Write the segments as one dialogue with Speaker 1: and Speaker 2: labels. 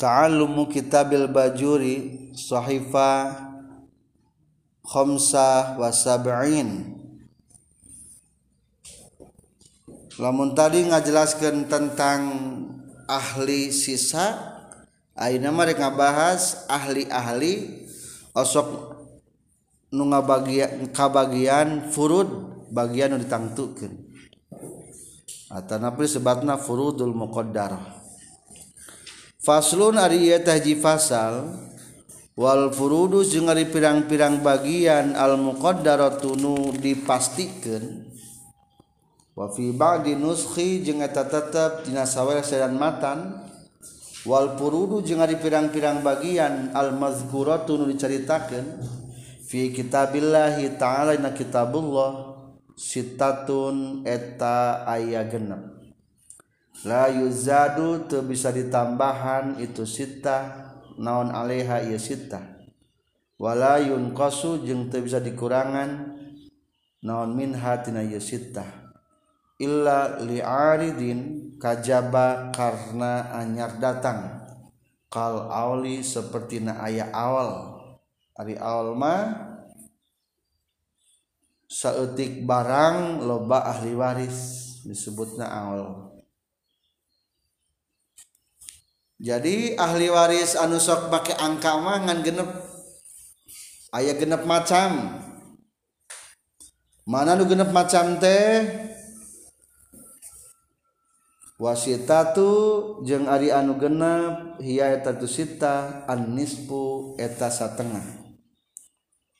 Speaker 1: ta'allumu kitabil bajuri sahifa khamsah wa sab'in. Lamun tadi ngajelaskan tentang ahli sisa ayeuna mah rek ngabahas ahli-ahli osok nu ngabagian kabagian furud bagian nu ditangtukeun. Atanapi sebatna furudul muqaddarah. Faslun ari tahji fasal wal furudu jeung ari pirang-pirang bagian al muqaddaratu nu dipastikeun wa fi ba'di nuskhi jeung eta tetep dina sawer sedan matan wal furudu jeung ari pirang-pirang bagian al mazkuratu nu dicaritakeun. Fi kitabillahi ta'ala na kitabullah sitatun eta aya genep. la yuzadu teu bisa ditambahan itu sita naon alaiha ieu sita. Wala yunqasu jeung teu bisa dikurangan naon minha tina ieu sita. Illa li'aridin kajaba karena anyar datang. Kal auli seperti na aya awal. Ari awal mah saeutik barang loba ahli waris disebutna awal. jadi ahli waris anu sok pakai angka mah ngan genep. Aya genep macam. Mana nu genep macam teh? Wasita tuh jeng ari anu genep hiya eta tu tusita annisfu eta satengah.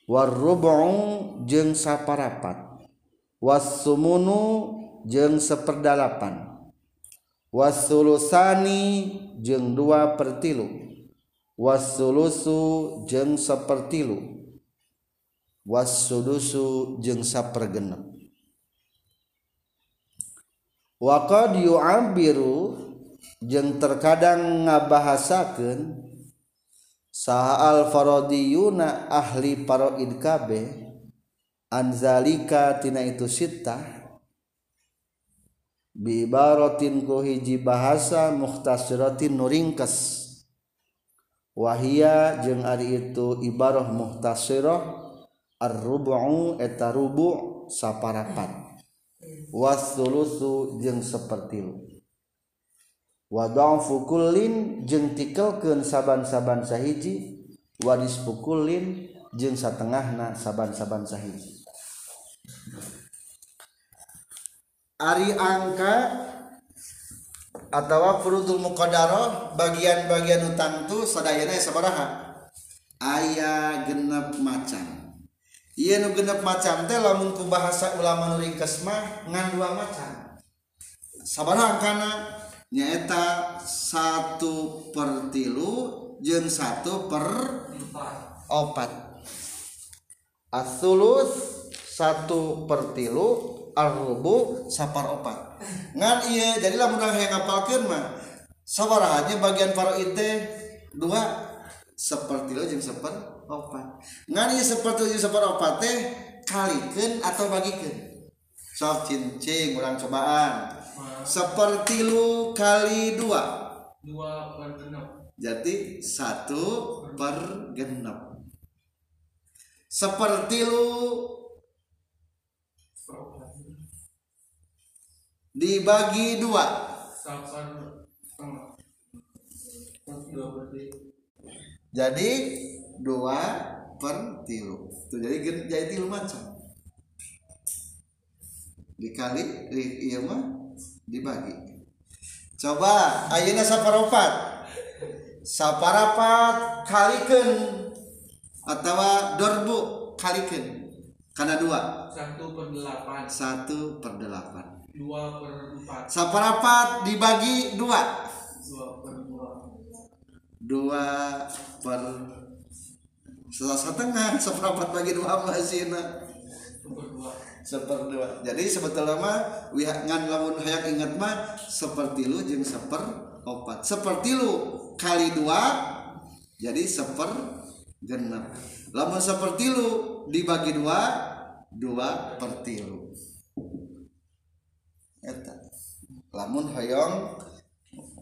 Speaker 1: Warrubu jeung saparapat. Wassumunu jeung seperdalapan. Wasulusani jeung dua pertilu. Wasulusu jeung sepertilu wasudusu jeung sapergenep. Waqad yu'abiru jeung terkadang ngabahasakeun saha al faradiyuna ahli faraid kabeh anzalika tina itu sitah biibarotin ku hiji bahasa muhtasiratin nuringkes wahia jeung ari itu ibarah muhtasirah ar-rubu'u eta rubu' saparapat. Wasulusu jeung sepertilu wa dha'fu kullin jeung tikelkeun saban-saban sahiji wa nisfu kullin jeung satengahna saban-saban sahiji. Ari angka atau furudul muqaddaroh bagian-bagian utang tuh sadayana sabaraha. Ayah genep macam. Iya nu genep macam teh lamun ku bahasa ulama nu ringkes mah ngan dua macam. Sabaraha kana nyaeta satu per tilu jeng satu per opat. Asulus satu per tilu al-rubu sapar opat. Ngan iya jadi lah mudah yang ngapalkeun mah. Sabaraha aja bagian faraid teh. Dua seperti lo jeung seper opat. Ngan iya seperti jeung seper opat teh kalikeun atau bagikeun sok cincing urang cobaan. Seperti lu kali dua.
Speaker 2: Dua per genep.
Speaker 1: Jadi satu per genep. Seperti lu dibagi dua. Jadi dua per tilu. Tuh jadi jadi tilu macam. Dikali di- iya mah dibagi. Coba ayeuna saparapat saparapat kalikeun atawa dorbu kalikeun karena dua.
Speaker 2: Satu per delapan.
Speaker 1: Satu per delapan
Speaker 2: dua per empat.
Speaker 1: Saparapat dibagi dua.
Speaker 2: Dua per dua.
Speaker 1: Dua per setengah setengah. Seperapat bagi dua masih
Speaker 2: satu per dua.
Speaker 1: Seperdua jadi sebetulnya mah wihak ngan lamun hayang ingat mah seperti lu jeung seper opat. Seperti lu kali dua jadi seper genep. Lamun seperti lu dibagi dua dua per tilu eta. Lamun hoyong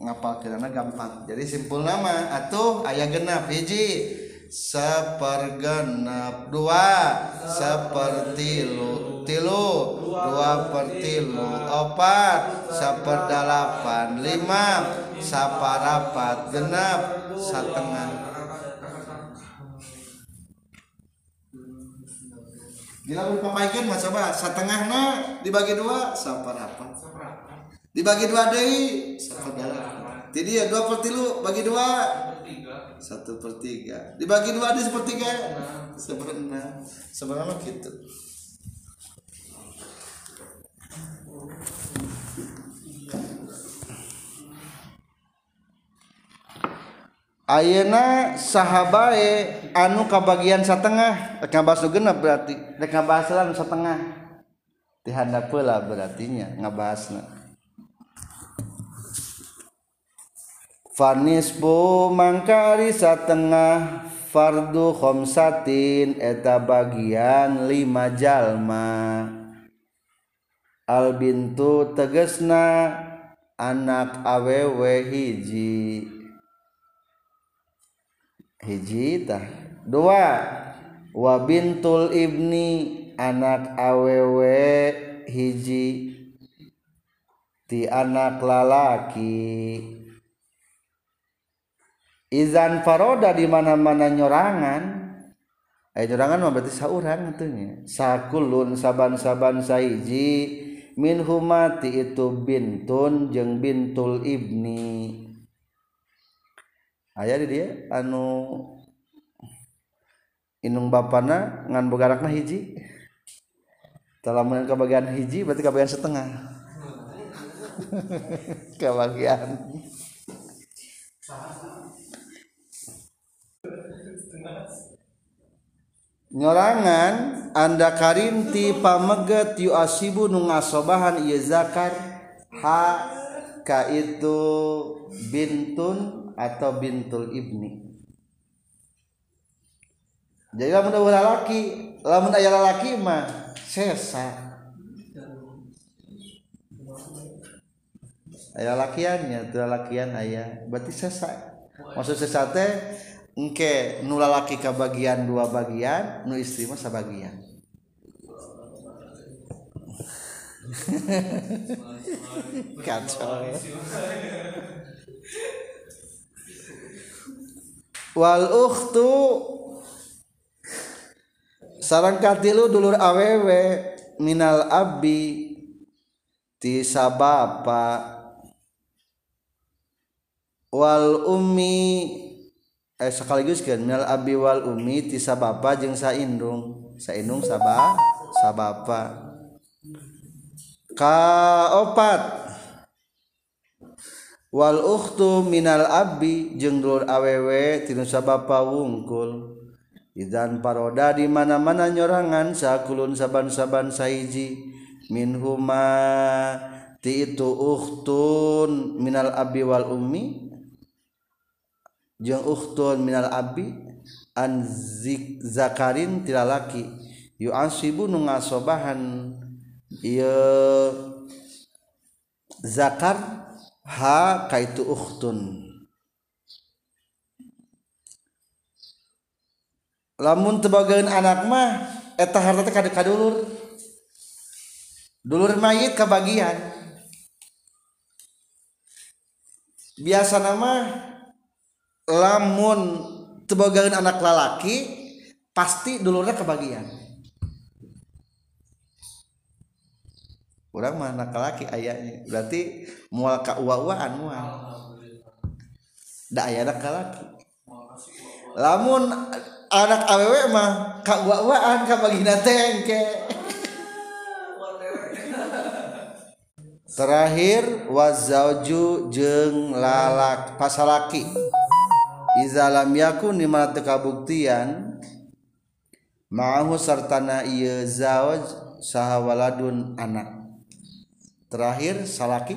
Speaker 1: ngapal kirana gampang. Jadi simpul nama atuh ayah genap. Hiji sepergenap dua seperti lu tilu dua per tilu opat seperdalapan lima saparapat genap setengah Gila mau pemaikan mas. Coba setengah na dibagi dua saparapat dibagi dua deh seperdalapan jadi ya dua per tilu bagi dua satu per tiga. Dibagi dua ada sepertiga. Seberenam. Sebenarnya gitu Ayeuna sahabae anu kabagian satengah. Rek ngabas nu genep berarti. Rek ngabas lan satengah. Ti handap heula berartinya ngabasna Fanisbu mangkari satengah fardu khomsatin eta bagian lima jalma. Al bintu tegesna anak awewe hiji hiji tah. Dua. Wa bintul ibni anak awewe hiji. Ti anak lalaki. Izan faroda di mana-mana nyorangan. Eh nyorangan mah berarti saurang atunya sakulun saban-saban saiji. Min humati itu bintun jeung bintul ibni aya di dia anu inung bapana ngan bogarakna hiji. Talamun kebagian hiji berarti kebagian setengah. Kebagian. Nyorangan anda karinti pameget yu asibu nu ngasobahan ieu zakar. Ha ka itu bintun atau bintul ibni. Jadi lamun ada lalaki lamun aya lalaki mah sesa. Aya lakiannya tuh lakian aya berarti sesa. Maksud sesa teh engke nu lalaki kabagian dua bagian nu istri mah sabagian. Kacau wal ukhtu. Sarang katilu dulur awewe minal abi ti sabapa. Wal ummi eh sekaligus kan minal abi wal ummi ti sabapa jeung saindung. Saindung sabah sabapa. Ka opat. Wal ukhtu minal abi jeung dulur awewe tinu sabapa wungkul idan paroda di mana-mana nyorangan sakulun saban-saban saiji. Min huma ti itu ukhtun minal abi wal ummi. Jeung ukhtun minal abi an zakarin tilalaki yu asibu nu ngasobahan ieu zakar ha kaitu ukhtun. Lamun tebagian anak mah eta harta teh kada kadulur. Dulur mayit kebagian biasa nama lamun tebagian anak lalaki pasti dulurnya kebagian. Orang mah anak laki ayahnya berarti mual ka uwa-uwaan mual. Da aya anak laki. Lamun anak awewe mah ka uwa-uwaan ka bagina tengke. Terakhir wazauju jeung lalak pasalaki iza lam yakun di mana kabuktian ma'ahu sartana ieu zawaj saha waladun anak terakhir salaki.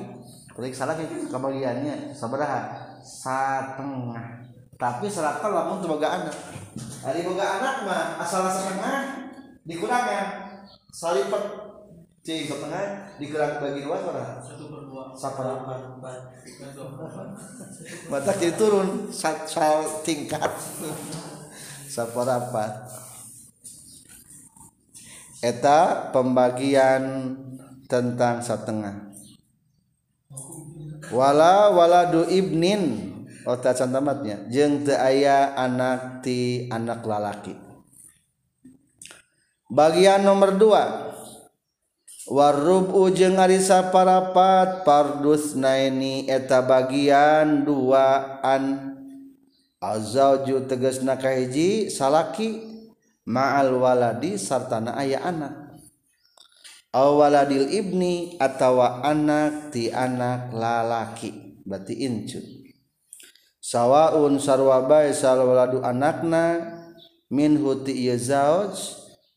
Speaker 1: Terakhir salaki kebagiannya sabaraha satengah. Tapi serata lamun teu boga anak. Ari boga anak mah asal setengah dikurangan salipet cing setengah digerak bagi dua berapa
Speaker 2: satu per dua.
Speaker 1: Saparapat mata jadi turun sat sal tingkat. Saparapat eta pembagian tentang setengah. Wala waladu ibnin. Otak cantamatnya. Jeung teu aya anak ti anak lalaki. Bagian nomor dua. Warubu jeung ari saparapat pardus naini eta bagian duaan. Azauju tegasna kahiji salaki. Ma'al waladi sartana aya anak awaladil ibni atawa anak ti anak lalaki. Berarti incu. Sawaun sarwabai salwaladu anakna min huti iya zauj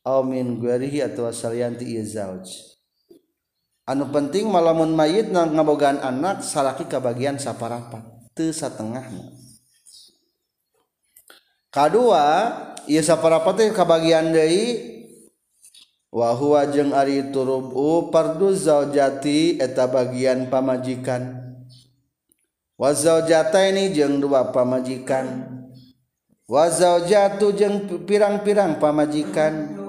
Speaker 1: aw min guerihi atau salianti iya zauj. Anu penting malamun mayit na ngabogaan anak salaki kabagian saparapat. Teu satengahna. Kadua ieu saparapat teh kabagian deui wahwa jeung Ari turubu pardu zaujati eta bagian pamajikan. Wazaujata ini jeung dua pamajikan. Wazaujatu jeung pirang-pirang pamajikan.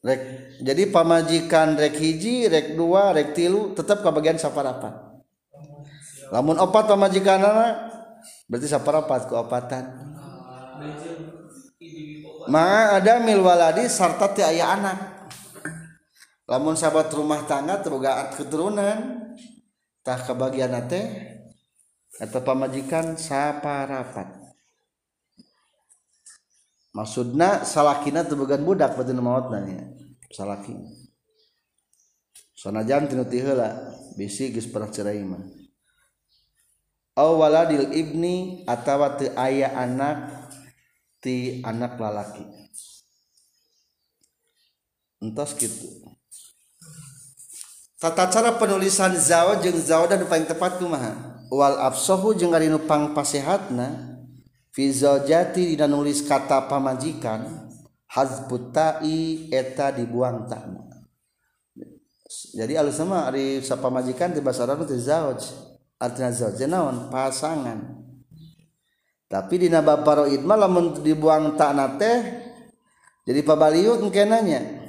Speaker 1: Rek jadi pamajikan rek hiji rek dua rek tilu tetap ke bagian saparapat. Lamun opat pamajikan berarti saparapat keopatan Ma ada mil waladi sarta ti aya anak. Lamun sahabat rumah tangga teboga keturunan tah kebagian teh atau pamajikan saparapat. Maksudna salakina tebugan budak berarti maut nya. Salaki. Sanajan tinu ti heula bisi geus pernah cerai mah. Aw waladil ibni atawa teu aya anak ti anak lalaki. Entos gitu. Tata cara penulisan zawa jeung dan paling tepat kumaha? Wal afsahu jeung ari nu pangpasehatna fi zaujati dina nulis kata pamajikan hazbut ta'i eta dibuang ta'na jadi alus sama ari sapamajikan di bahasa Arab itu zauj. Artinya zauj naon? Pasangan tapi di Nabaparoid mah lamun dibuang tanah teh jadi pabaliut kenanya.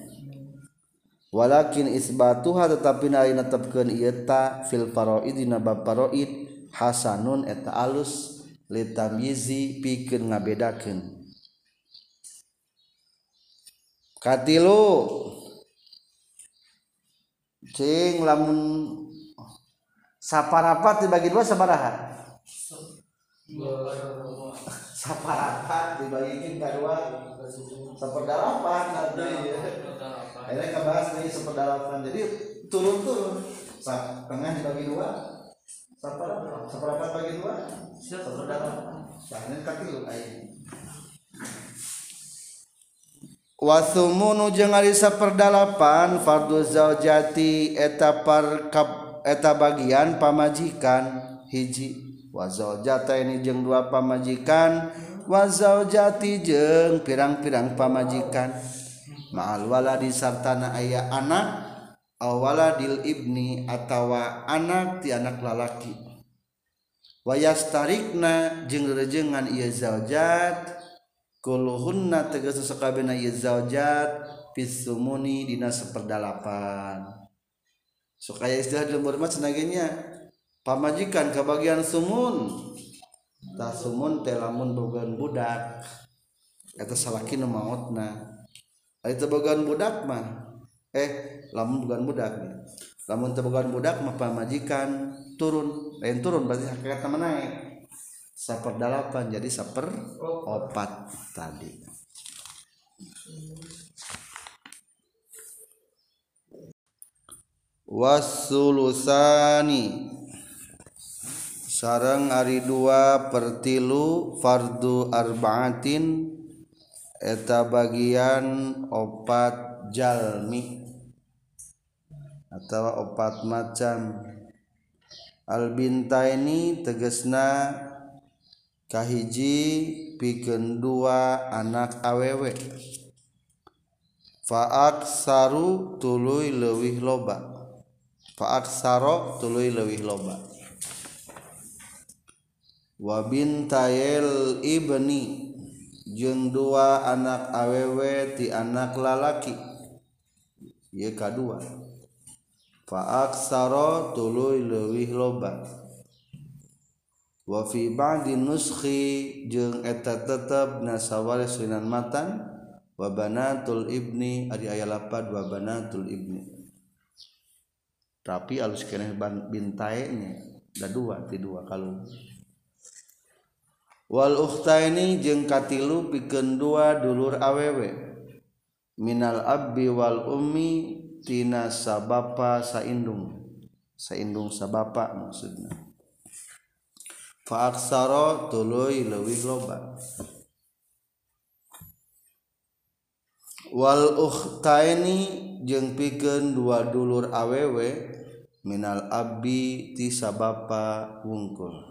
Speaker 1: Walakin isbatuha tetapi nari netepkeun ieu ta fil paroid di Nabaparoid hasanun eta alus litamyizi pikeun ngabedakeun. Katilu. Cing lamun saparapat dibagi dua sabaraha? Saparapat dibagiin kedua seperdalapan nanti akhirnya kebahas nih seperdalapan jadi turun turun tengah dibagi dua. Separapat separapat bagi dua? Seperdalapan bahkan kaki lu wasumunu jeung ari saperdalapan fardu zaujati eta par eta bagian pamajikan hiji wazaljata ini jeung dua pamajikan. Wazaljati jeung pirang-pirang pamajikan. Ma'al waladi sartana aya anak awaladil ibni atawa anak ti anak lalaki. Wayastarikna jeung rejengan ieu zaljat kulluhunna tegas sakabehna ieu zaljat fisumuni dina seperdalapan. So kaya istilah di lembur mah cenagenya. Pamajikan kebagian sumun. Tak sumun telamun bogan budak. Eta salaki nu mautna itu bogan budak mah. Eh lamun bogan budak lamun teu bogan budak mah pamajikan turun. Lain turun berarti hakikatna naik saper dalapan jadi saper opat tadi. Wasulusani sarang ari dua pertilu fardu arbaatin eta bagian opat jalmi. Atau opat macam. Al ini tegesna kahiji pikeun dua anak awewe. Faaksaru tuluy leuwih loba. Faaksaro tuluy leuwih loba wabintael Ibni jeung dua anak awewe ti anak lalaki. Ye kadua faaksaro tuluy leuwih loba. Wa fi ba'di nuskhi jeung eta tetep nasawal sunan matan wa banatul ibni ari aya lapad wa banatul ibni. Tapi alus keneh bintae nya da dua ti dua kalung. Wal ukhtaini jeung katilu pikeun dua dulur awewe minal abbi wal ummi tina sabapa saindung. Saindung sabapa maksudna. Fa aksara tuluy leuwih loba Wal uhtaini jeung pikeun dua dulur awewe minal abbi ti sabapa wungkul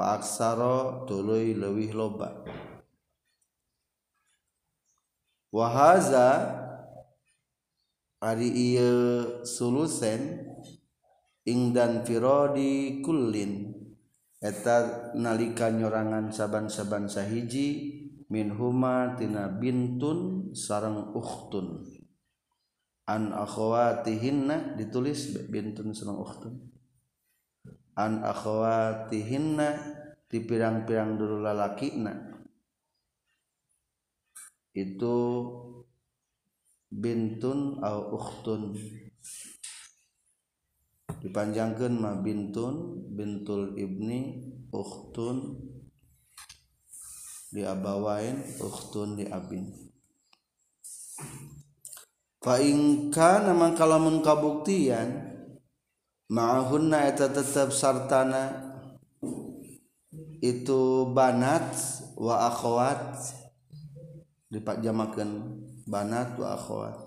Speaker 1: Faaksaro tuluy leuwih loba. Wahaza Ari ieu sulusen Ingdan firodi kullin. Eta nalika nyorangan saban-saban sahiji Min huma tina bintun sarang ukhtun. An akhwatihinna ditulis bintun sarang ukhtun. An akhawatihinna ti pirang-pirang dulu lalakina. Itu bintun au ukhtun. Dipanjangkan mah bintun bintul ibni ukhtun. Di abawain ukhtun di abin. Fa in kana mangka lamun kabuktian ma'ahunna eta tetep sartana itu banat wa akhwat dipajamakeun banat wa akhwat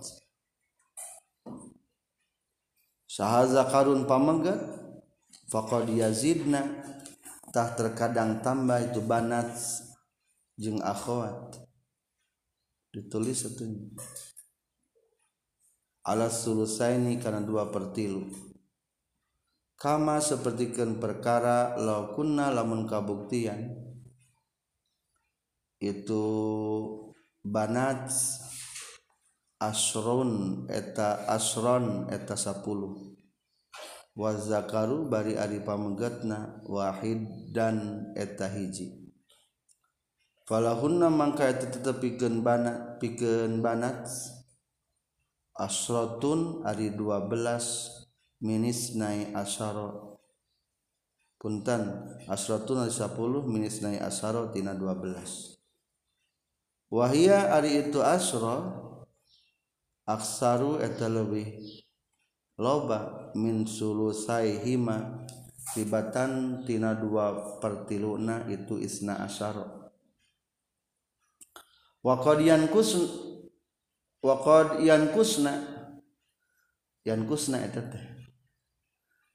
Speaker 1: saha zakarun pamengget faqad yazidna. Tah terkadang tambah itu banat jeung akhwat ditulis satunya ala sulusaini karena dua pertilu kama sepertikan perkara law kunna lamun kabuktian. Itu banat asron eta asron eta sapuluh. Wa zakaru bari ari pamenggetna wahid dan eta hiji. Falahunna mangka eta tetep banat pikeun banat asratun ari 12 minis nai asyara. Punten asratun ari 10 minis nai asyara tina 12 wahia ari itu asra aksaru eta lebih. Loba min sulusai hima tibatan tina dua pertiluna itu isna asyara. Wa qad yankus wa qad yankusna yankusna eta teh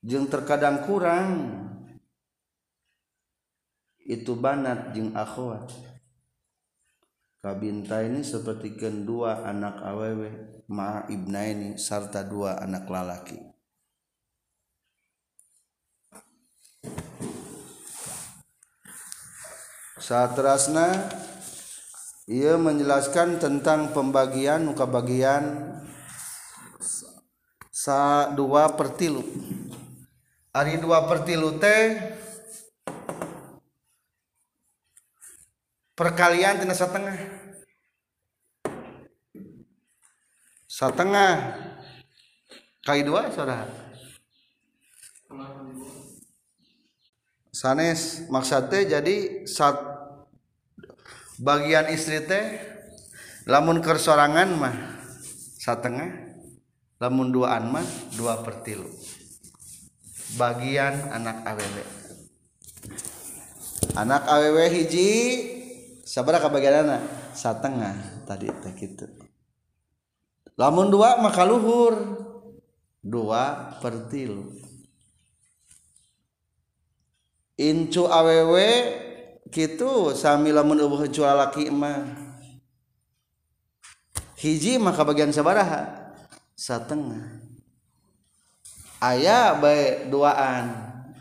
Speaker 1: jeung terkadang kurang. Itu banat jeung akhwat. Kabinta ini seperti dua anak awewe ma ibna ini serta dua anak lalaki. Saat terasna ia menjelaskan tentang pembagian muka bagian sa dua pertilu hari dua pertilu teh perkalian tina setengah setengah kali dua saudara. Sanes maksudnya jadi sat bagian istri teh lamun kersorangan mah setengah lamun duaan mah dua pertilu bagian anak awewe anak awewe hiji sabaraha kabagianana setengah tadi teh gitu lamun dua maka luhur dua pertilu incu awewe gitu sami lamun eueuh heucu lalaki mah. Hiji maka bagian sabaraha? Satengah ayaah baik duaan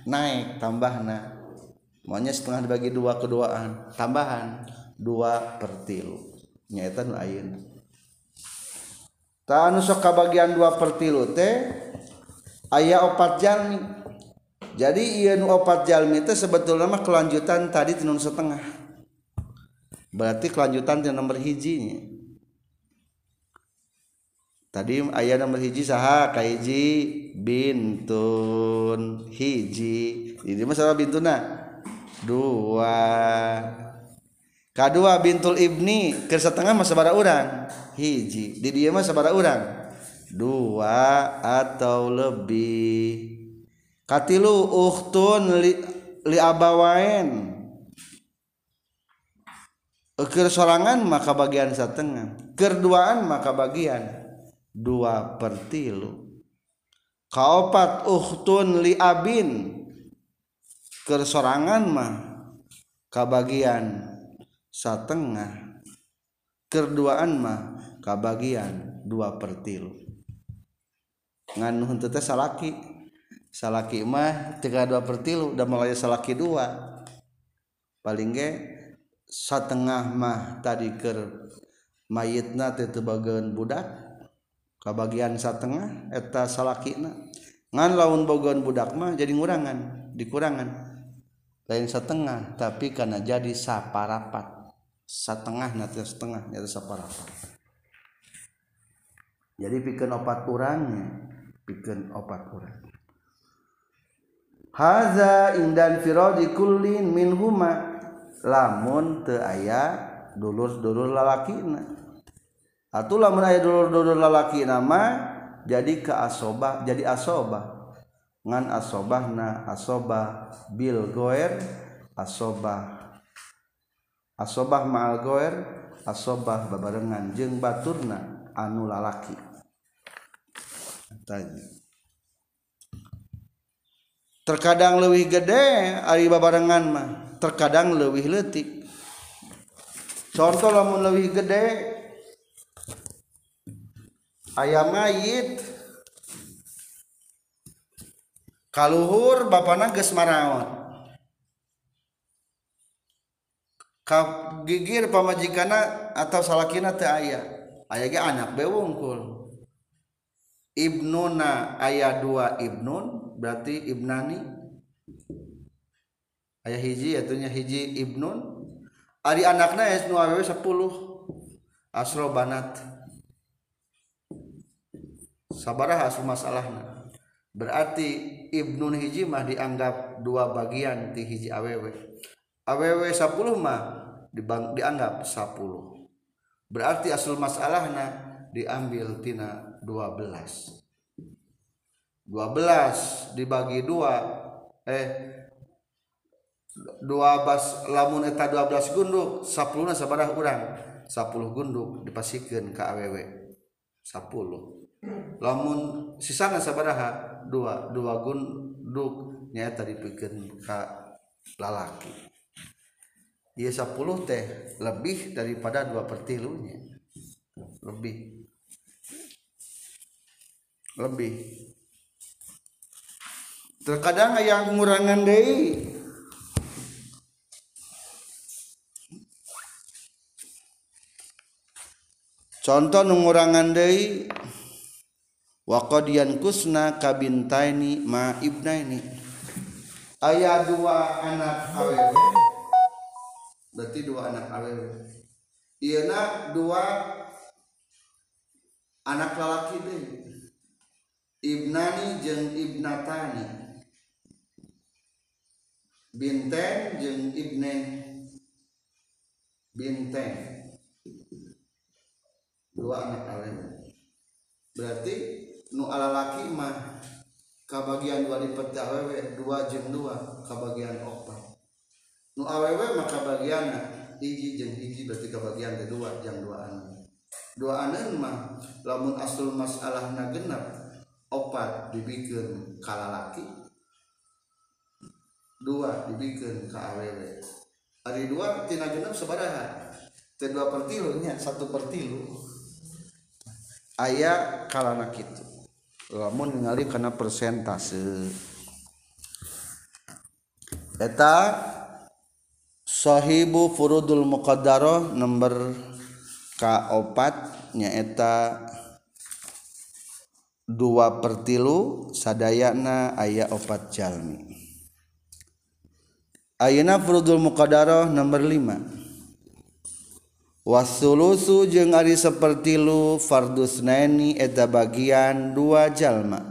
Speaker 1: naik tambah nah maunya setengah dibagi dua keduaan tambahan dua per tilu. Nyata nu ayeuna. Tah anu sok kabagian dua per tilu teh ayah opat jalmi. Jadi iya nu opat jalmi teh sebetulnya mah kelanjutan tadi tenun setengah. Berarti kelanjutan di nomor hijinya tadi ayah nomor hiji saha kahiji bintun. Hiji. Ini masalah bintuna? Dua. Kedua bintul ibni ke setengah mah sabara urang. Hiji. Di dia mah sabara urang. Dua atau lebih. Katilu ukhtun li, li abawain Ker sorangan maka bagian setengah Kerduaan maka bagian dua pertilu kaopat uhtun li abin. Kersorangan mah kabagian setengah kerduaan mah kabagian dua pertilu ngan henteu teh salaki. Salaki mah tiga dua pertilu udah mulai salaki dua. Paling ge setengah mah tadi ker mayitna teh bagian budak. Kebagian setengah eta salakina. Ngan laun bagian budak mah jadi ngurangan dikurangan. Lain setengah tapi karena jadi saparapat. Setengah nanti setengah jadi saparapat. Jadi bikin opat kurangnya bikin opat kurang haza indan firodi kullin min huma lamun te aya dulur-dulur lalaki Atuh lamun aya dulur-dulur lalaki nama jadi ke asobah jadi asobah ngan asobahna asobah bil goer asobah asobah ma'al goer asobah babarengan. Jeung baturna anu lalaki. Tadi terkadang lebih gede ari babarengan mah terkadang lebih letik contoh lamun lebih gede ayam mayit. Kalluhur Bapakna geus maraon. Gigir pamajikana atau salakina teu aya. Aya ge anak bewungkul. Ibnuna aya dua ibnun berarti ibnani. Ayah hiji atunya hiji ibnun. Ari anakna es nu awewe 10 asro banat sabaraha masalahna? Berarti ibnun hiji mah dianggap dua bagian di hiji awewe. Awewe 10 mah dianggap 10 berarti asal masalahna diambil tina 12 12 dibagi dua eh 12 lamun eta 12 gunduk 10 na sabarah urang. 10 gunduk dipasikan ke awewe. 10 lamun sisana sabaraha? Dua dua gunduk nyaeta dipikeun ka lalaki. Iya 10 teh lebih daripada dua pertilunya lebih. Lebih. Terkadang yang ngurangan deui. Contoh ngurangan deui wa qad yankusna kabintaini ma ibnaini. Aya dua anak awewe berarti dua anak awewe ieu dua anak lalaki deh. Ibnani jeung ibnatani. Binten jeung ibnen binten. Dua anak awewe berarti nu alalaki mah kabagian dua dipeti awewe dua jeng dua kabagian opat nu awewe mah kabagian hiji jeng hiji berarti kabagian kedua jam dua anu dua anu mah lamun asul masalah na genap opat dibikin kalalaki dua dibikin ke awewe. Hari dua tina genap sebaraha kedua pertilunya satu pertilu ayah kalana gitu lamun ningali karena persentase. Eta sahibu Furudul Muqaddaroh nomor kaopat nyaeta dua pertilu sadayana ayah opat jalmi. Ayana Furudul Muqaddaroh nomor lima. wasulusu jeung ari seperti lu fardus naini eta bagian dua jalma.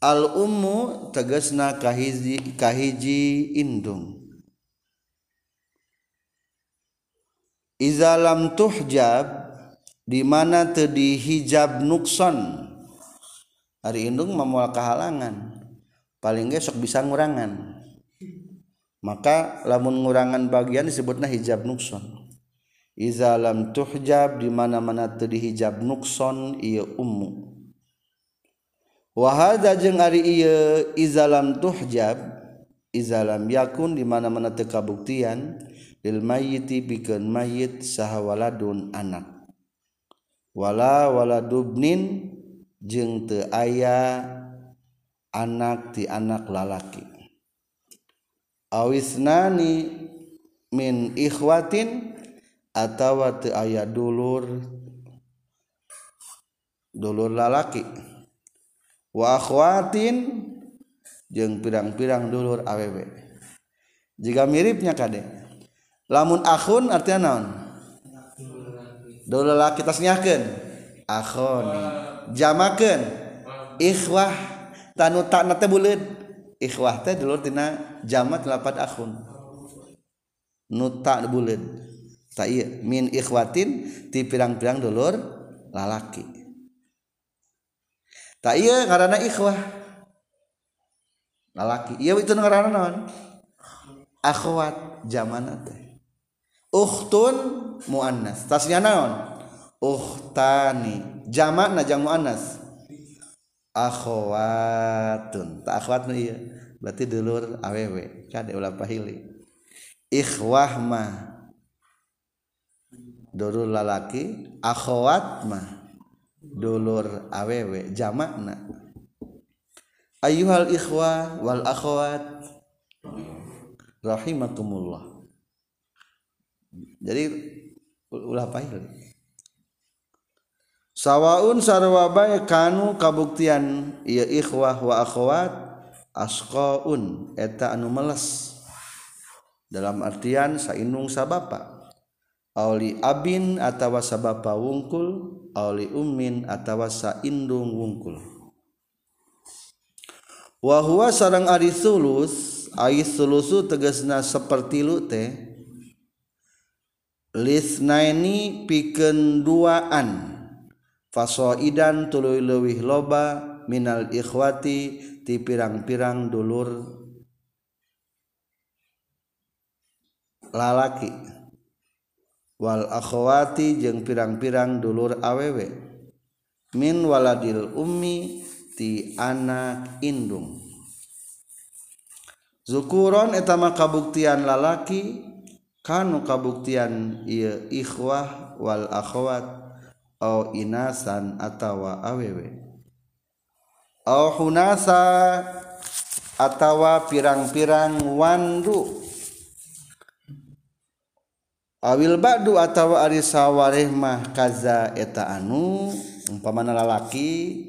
Speaker 1: Al ummu tegasna kahiji kahiji indung. Iza lam tuhjab di mana teu dihijab nukson. Hari indung memual kehalangan paling ge sok bisa ngurangan. Maka lamun ngurangan bagian disebutnya hijab nukson. iza lam tuhjab di mana-mana teu dihijab nukson ieu ummu wa hadza jeung ari ieu iza lam tuhjab iza lam yakun di mana-mana teu kabuktian lil mayyiti bikeun mayit saha waladun anak. Wala waladubnin jeung teu aya anak ti anak lalaki. Awisnani min ikhwatin atawa teu aya dulur dulur lalaki. Wa akhwatin jeung pirang-pirang dulur awewe jika miripnya kade. Lamun akhun artinya naon? Dulur lalaki tasnyakeun akhoni jamakeun. Ikhwah. Tanu takna teh buleud. Ikhwah teh dulur tina jamat lapat akhun. Nuta buleud. Ta ieu min ikhwatin ti pirang-pirang dulur lalaki. Ta ieu ngaranna ikhwah. Lalaki. Ieu itu ngaranna naon akhwat jamana teh ukhtun muannas. Tasnya naon? Ukhtani. Jamak na jang muannas? Akhwatun. Tak akhwat ieu berarti dulur awewe. Kade ulah pahili. Ikhwah mah dulur lalaki akhwat mah. Dulur awewe jamakna. Ayyuhal ikhwah wal akhwat. Rahimakumullah. Jadi ulah pahili sawaun sarwa kanu kabuktian. Ieu ikhwah wa akhwat asqaun. Eta anu meles. Dalam artian saindung sabapa auli abin atawa sabapa wungkul auli ummin atawa saindung wungkul. Wa huwa sareng ari sulus ai sulusu tegasna sapertilu teh lisnaini pikeun duaan. Fasoidan tuluy leuwih loba minal ikhwati ti pirang-pirang dulur lalaki wal akhwati jeung pirang-pirang dulur awewe min waladil ummi ti anak indung. Zukuron etama kabuktian lalaki kanu kabuktian ieu ikhwah wal akhwat au inasan atawa awewe au hunasa atawa pirang-pirang wandu. awil badu atawa ari sawareh mah kaza eta anu umpamana lalaki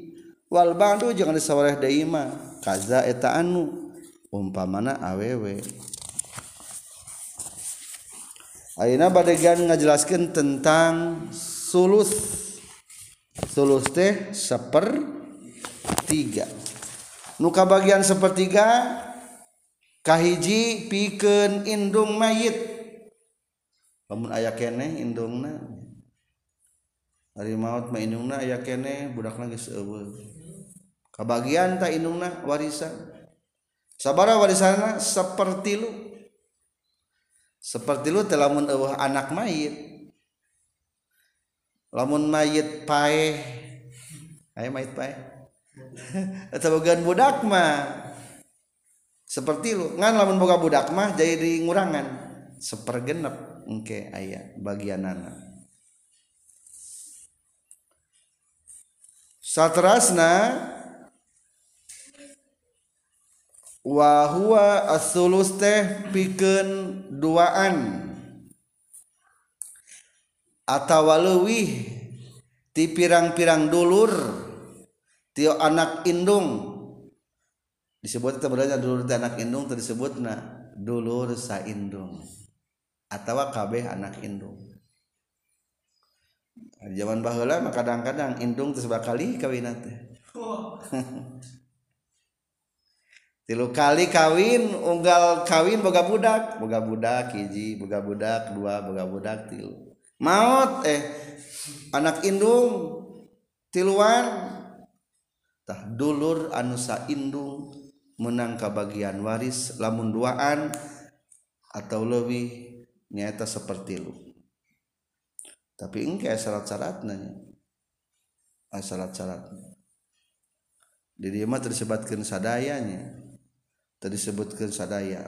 Speaker 1: wal badu jangan disawareh deui mah kaza eta anu umpamana awewe. Ayeuna badegan ngajelaskeun tentang sulus. Sulus teh seper tiga nuka bagian sepertiga kahiji pikeun indung mayit. lamun aya kene indungna. Hari maut mah indungna aya kene budak geus eueuh kabagian ta indungna warisan. Sabara warisanna seperti lu. Seperti lu telamun eueuh anak mayit. Lamun mayit paeh. Aya mayit paeh. Atau bagian budak mah. Seperti lu. Ngan lamun boga budak mah jadi ngurangan. Sepergenep. Engke aya bagianana. Satrasna wahua asulus teh pikeun duaan. Atawa leuwih ti pirang-pirang dulur tio anak indung. Disebut sebenarnya dulur ti anak indung teu disebutna dulur saindung atau kabeh anak indung. Zaman baheula mah kadang-kadang indung teu kali kawin teh. Tilu kali kawin unggal kawin boga budak boga budak hiji boga budak dua boga budak tilu. Maut eh anak indung tiluan. Tah dulur anusa indung menang ke bagian waris lamun duaan atau lebih nyata seperti lu. Tapi engke syarat-syarat nanya ah, syarat-syarat di dia mah tersebutkan sadayanya. Tersebutkan sadaya.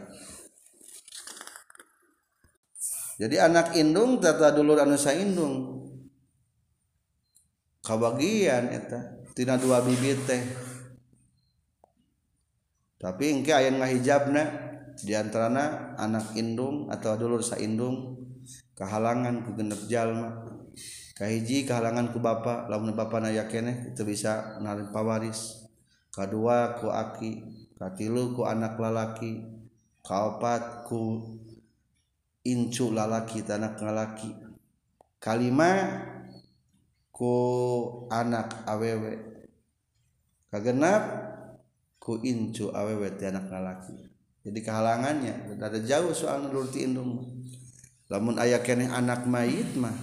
Speaker 1: Jadi anak indung tata dulur anu saindung kabagian eta. Tina dua bibit teh. Tapi engke aya ngahijabna. Di antarana anak indung atau dulur saindung kehalangan ku genep jalma. Kahiji kehalangan ku bapa lamun bapa na yakene itu bisa narik pawaris. Kadua ku aki katilu ku anak lalaki. Kaopat ku incu lalaki tanah ngalaki. Kalima ku anak awewe. Kagenap ku incu awewe ti anak ngalaki jadi kehalangannya. Ada jauh soal nulurti indung lamun ayah kene anak mayit mah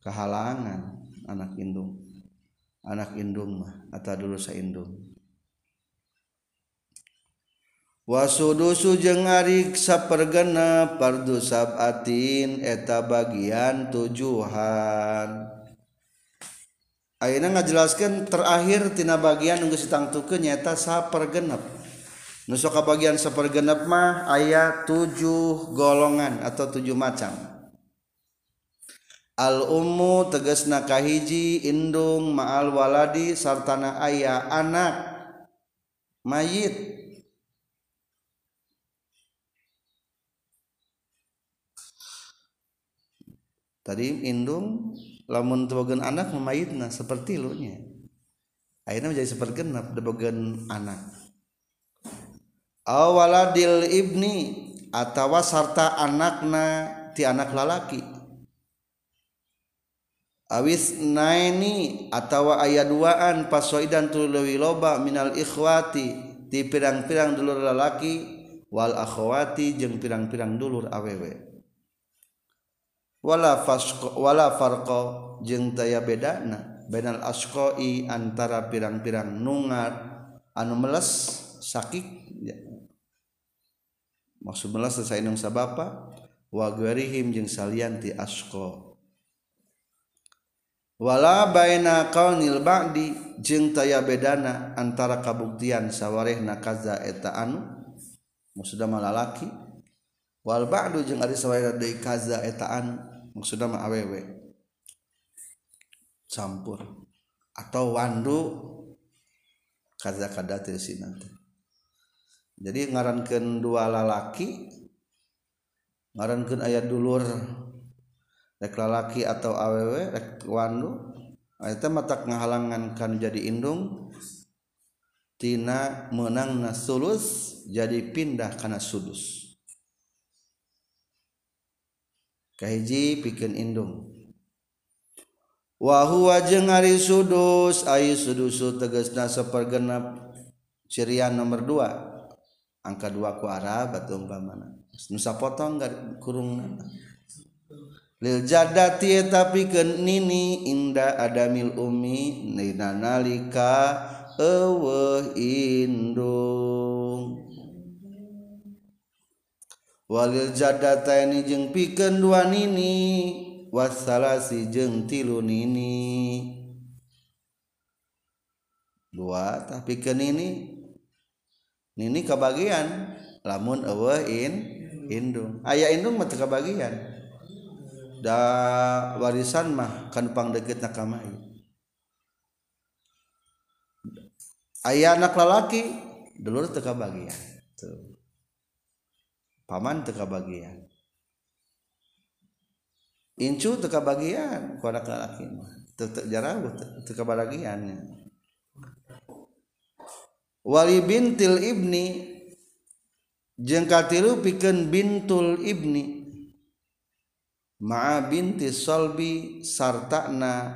Speaker 1: kehalangan anak indung. Anak indung mah atau dulu sa indung. Wasudusu jeung ngarik sapergenep fardu sab'atin eta bagian tujuhan. Ayeuna ngajelaskeun terakhir tina bagian nu geus ditangtukeun nyaeta sapergenep Nu sok bagian sapergenep mah aya tujuh golongan atau tujuh macam. Al ummu tegasna kahiji indung ma'al waladi sartana aya anak mayit. Tadi indung lamun tebagan anak memayitna seperti lu nya. Akhirnya menjadi sepergenap debagan anak awaladil ibni atawa sarta anakna ti anak lalaki. Awis naini atawa ayat duaan pasoidan tuluwi loba minal ikhwati ti pirang-pirang dulur lalaki wal akhwati jeung pirang-pirang dulur awewe. Wala fasqa wala farqa jeung taya bedana. Bainal asqai antara pirang-pirang nungar anu meles sakit ya. maksud maksudlah selesai sabapa. Wa gharihim jeung salian ti asko wala baina qaunil ba'di jeung taya bedana antara kabuktian sawarehna kaza eta anu maksudna malalaki wal ba'du jeung ari sawareh deui kaza eta anu maksudna mah awewe. Campur. Atau wandu kaza kada teu sinanta jadi ngarankan dua lalaki ngarankan ayat dulur rek lalaki atau aww rek wandu ayatnya mata ngahalangan kan jadi indung tina menang nasulus jadi pindah karena sudus. Kahiji bikin indung. Wahwa jeng ari sudus ayu sudusu tegesna sepergenap cirian nomor dua. Angka 2 ku Arab atau umpamana. Nu sapotong kurungna. Lil jadati tapi pikeun nini inda adamil umi. Nina nalika eueuh indung Walil jadata ini jeng piken dua nini. Wasalasi jeng tilu nini. Dua tapi ke nini kebagian lamun awe in indung. Ayah indung mah kebagian da warisan mah kan pang deket nakamai ayah anak lalaki dulur teka bagian tuh. Paman teka bagian incu teka bagian ku anak lalaki mah. Tetep jarang teka bagiannya wali bintil Ibni jengkatilu pikeun bintul Ibni. Ma'a binti solbi sartana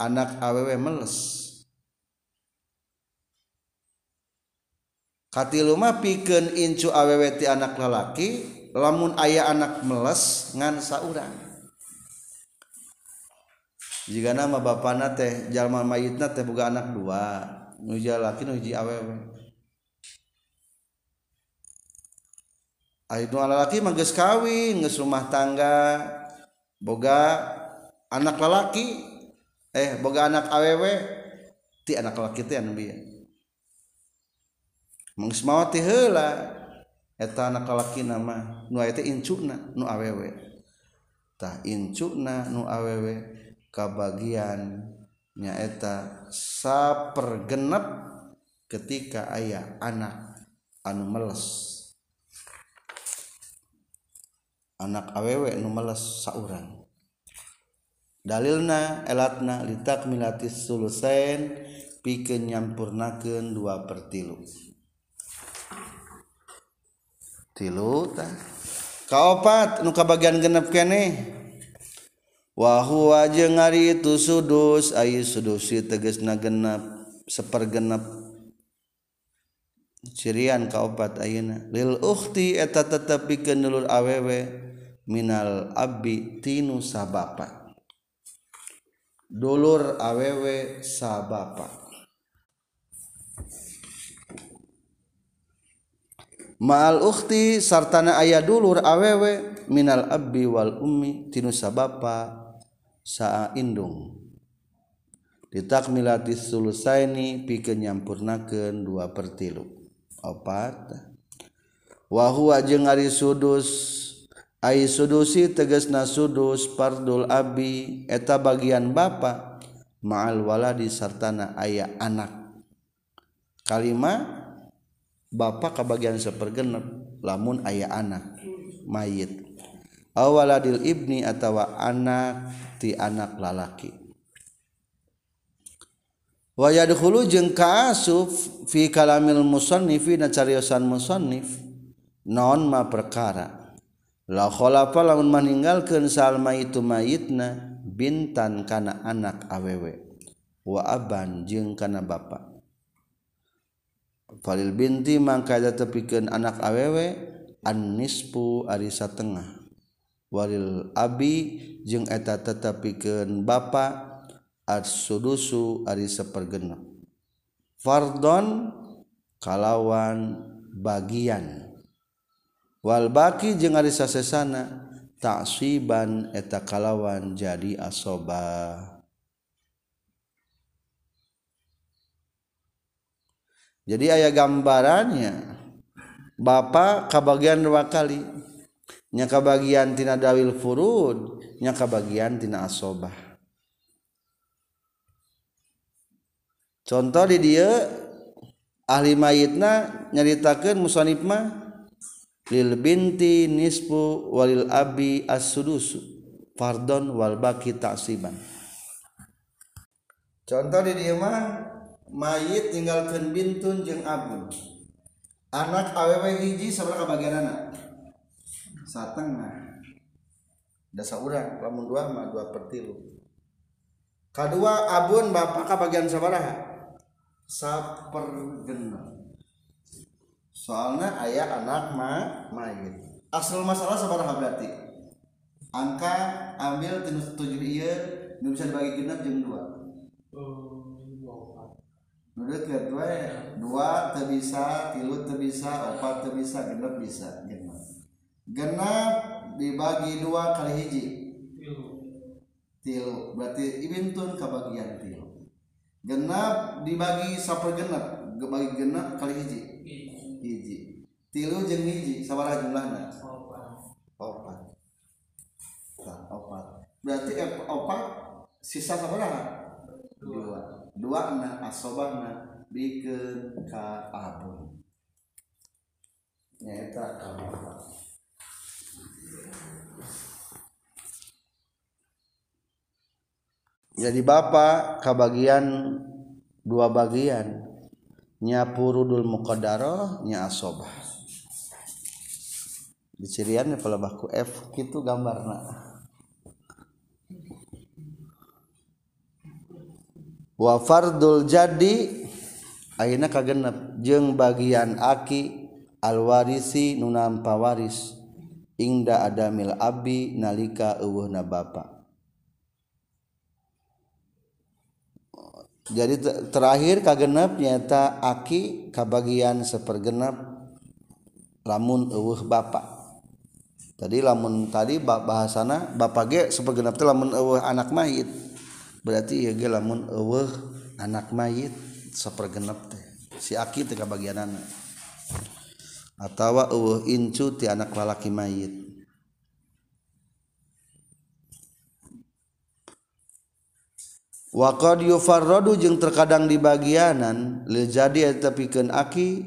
Speaker 1: anak awewe meles. Katilu mah pikeun incu awewe ti anak lalaki lamun ayah anak meles ngan saurang. Jika nama bapana teh jalma mayitna teh buka anak dua. nuja laki nu hiji awewe Ayo Ainu lalaki manggis kawin nges rumah tangga. Boga anak lalaki eh boga anak awewe ti anak lalaki teh anu bieu manggis mawa teh heula eta anak lalaki nama nu aya teh incuna nu awewe tah incuna nu awewe kabagian nyaeta sapergenep ketika ayah anak anu meles. Anak awewe anu meles saurang. Dalilna elatna litak milatis sulusen pikeun nyampurnakeun dua per tilu. Tilu ta kaopat nu kabagian genep keneh Wahwa jeung ari itu sudus ayu sudusi teges nagenap sepergenap. Cirian kaopat ayeuna. Lil ukhti eta tetep pikeun dulur awewe minal abi tinu sabapa. Dulur awewe sabapa. Ma'al ukhti sartana aya dulur awewe minal abdi wal ummi tinu sabapa. saa indung ditak milati sulusaini pikeun nyampurnakeun dua per tilu. Opat. Wa huwa jeung ari sudus ai sudusi tegasna sudus pardul abi eta bagian bapa ma'al waladi sartana aya anak. Kalima bapa ka sepergenep lamun aya anak mayit. Awaladil ibni atawa anak ti anak lalaki. Wa yadkhulu jeung kaasuf fi kalamil musannifi na cariosan musannif non ma perkara? La khalafa lamun maninggalkeun salma itu mayitna bintan kana anak awewe wa aban jeung kana bapa. Falil binti mangka tepikeun anak awewe an nisfu ari satengah walil Abi jeung eta tetepikeun bapa as-sudusu Ari sapergenep Fardon kalawan bagian. Walbaki jeung Ari sasesana taksiban eta kalawan jadi asoba. Jadi ayah gambarannya Bapak kabagian dua kali. nyaka bagian tina dawil furud nyaka bagian tina asobah. Contoh di dia ahli mayitna nyaritakan musanif mah lil binti nisfu walil abi as-sudusu fardon wal baki ta'siban. Contoh di dia mah mayit tinggalkan bintun jeung abun anak awewe hiji sabaraha bagian anak. Satengah. Da saurang lamun dua mah dua per tilu. Kadua abun bapak bagian sabaraha? Sapergenep soalnya ayah anak ma mayit asal masalah seberapa berarti? Angka ambil tinus tujuh iya nu bisa dibagi genap jam dua. Udah ke dua dua tak bisa tilu tak bisa empat tak bisa genap genap dibagi dua kali hiji. Tilu. Berarti ibintun kebagian tilu. Genap dibagi saper genap. Bagi genap kali hiji. Hiji. Tilu jeung hiji. Sabaraha jumlahna opat. Nah, opat. Berarti opat sisa sabaraha dua. Dua. Na asobahna bikin ka abun. Nyata ka bapak jadi bapak kebagian dua bagian nyapurudul muqaddaroh nya asobah. Diciriannya pelebahku F gitu gambarna. Wa fardul jadi akhirnya kagenep jeng bagian aki alwarisi nunam pawaris ingda adamil abi nalika eueuhna bapa. Jadi terakhir kagenep nyata aki kabagian sepergenap lamun eueuh bapa. Tadi lamun tadi bahasana bapak ge sepergenap teh lamun eueuh anak mayit. Berarti ieu ge lamun eueuh anak mayit sepergenap teh. Si aki teh kabagianana. Atawa eueuh incu ti anak lalaki mayit. Wa qad yufarradu jeung terkadang di bagianan li jadi eta aki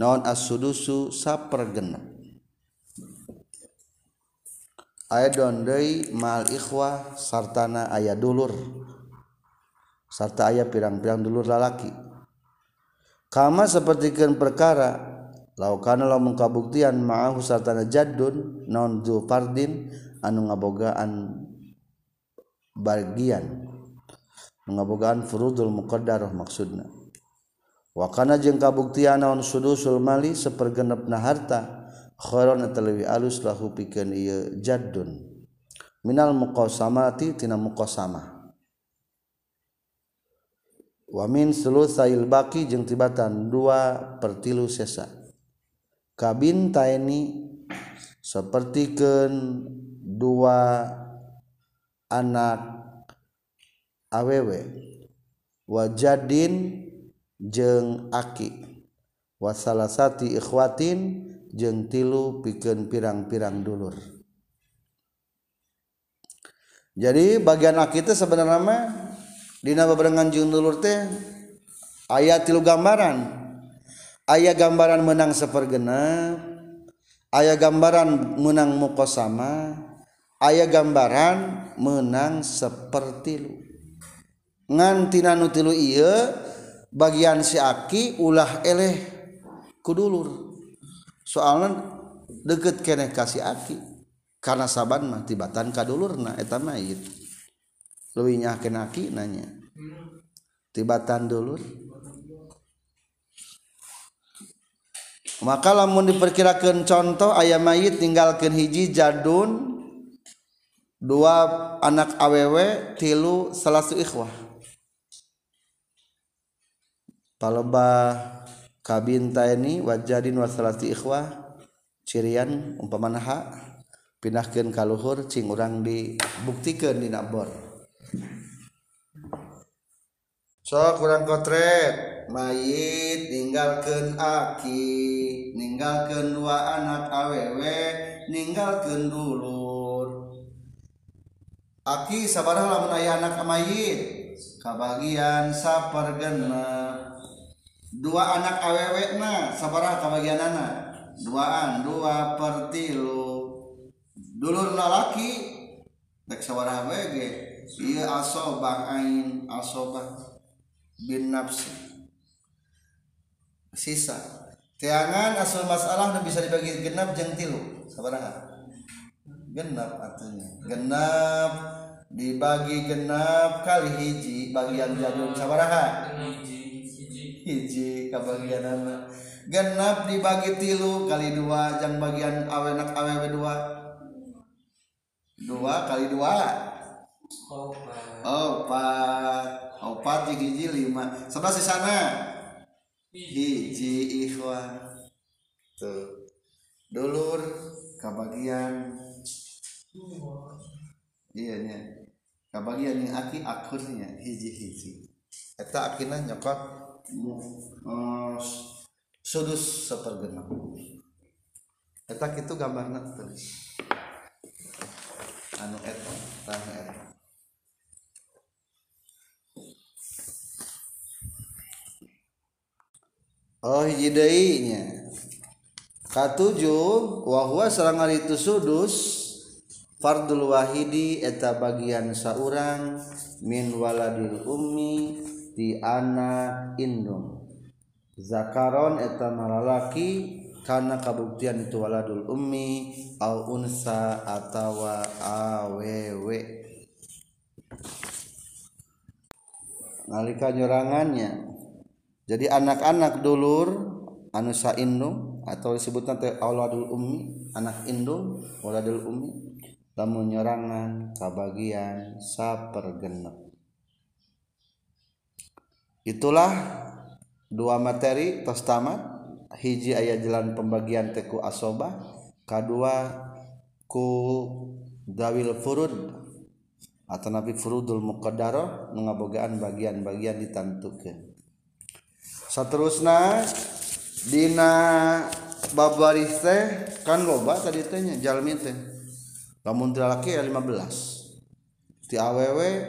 Speaker 1: naon as-sudusu sapergenep aya deui mal ikhwah sartana aya dulur. Sarta aya pirang-pirang dulur lalaki kama sepertikan perkara laukan lamun kabuktian ma'ahu sartana jaddun non zu fardin anu ngabogaan bagian. Ngabogaan furudul muqaddarah maksudna. Wa kana jeung kabuktian naon sudusul mali sapergenepna harta khairon atalawi alus lahu pikeun ieu jaddun. Minal muqasamati tina muqasamah. Wa min sulusail baqi jeung tibatan dua per tilu sesa. Kabin taini sapertikeun dua anak awewe wajadin jeung aki. Wasalasati ikhwatin jeung tilu pikeun pirang-pirang dulur. Jadi bagian aki itu sebenarnya Dina beberengan junulur teh ayat tilu gambaran. Ayah gambaran menang sepergenap, ayah gambaran menang muka sama, gambaran menang seperti sepertilu. Ngantina nu tilu iya bagian si aki ulah eleh kudulur. Soalnya deket kene kasih aki karena saban mah tibatan kadulurna eta mah leuwih nyah kenaki nanya tibatan dulu. Maka lamun diperkirakan contoh ayam mayit tinggalkan hiji jadun dua anak awewe tilu salasu ikhwah. Paloba kabinta ini wajadin wasalasi ikhwah cirian umpamana hak pindahkan kaluhur cing urang dibuktikan di nabor so kurang kotret. Mayit ninggalkan aki ninggalkan dua anak aww ninggalkan dulur. Aki sabarah lamun ayah anak mayit. Kabagian sapergenep dua anak aww na sabarah kabagian anak duaan dua pertilu dulur lalaki dek sabarah wege iya asobah ain asobah bin nafsi. Sisa. Teangan asal masalah nu bisa dibagi. Genap jeung tilu. Sabaraha genap artinya. Genap dibagi genap kali hiji bagian jadul. Sabaraha hiji kabagian anak genap dibagi tilu kali dua jang bagian awenak awewe dua. Dua kali dua. Opat opat hiji lima. Sebelah di sana. Hiji ikhwan. Tuh. Dulur kabagian iya nya kabagian yang aki akurnya hiji hiji. Eta akina nyokot uh, sudus sepergenap eta kitu gambarna tulis anu eta tanya eta oh hiji deui katujuh wa huwa sareng itu sudus fardul wahidi eta bagian saurang min waladil ummi di anak indung zakaron eta malalaki karena kabuktian itu waladul ummi au unsa atawa awewe. Nalika nyorangannya jadi anak-anak dulur anusa indung atau disebutnya teh auladul ummi anak indung auladul ummi lamun nyerangan kabagian sapergenep. Itulah dua materi tos tamat. Hiji ayat jalan pembagian teku asobah kedua ku dawil furud. Atau nabi furudul muqaddaroh mengabogaan bagian-bagian ditantukan seterusnya Dina babaris teh kan loba tadi tehnya jalmi teh. Lamun laki ya 15 ti awewe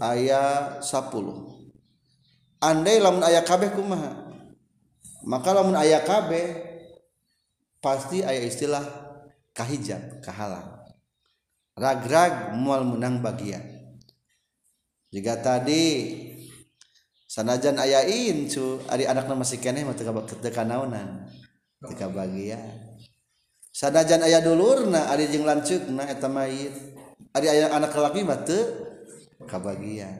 Speaker 1: ayah 10 andai lamun ayah kabeh kumaha? Maka lamun ayah kabeh pasti ayah istilah kahijab kahalang. Rag-rag mual menang bagian. Jika tadi sanajan aya incu ari anakna masih keneh mah teu naunan teu bagia sanajan aya dulurna ari jeung lanceukna eta mayit ari aya anak laki mah teu kabagia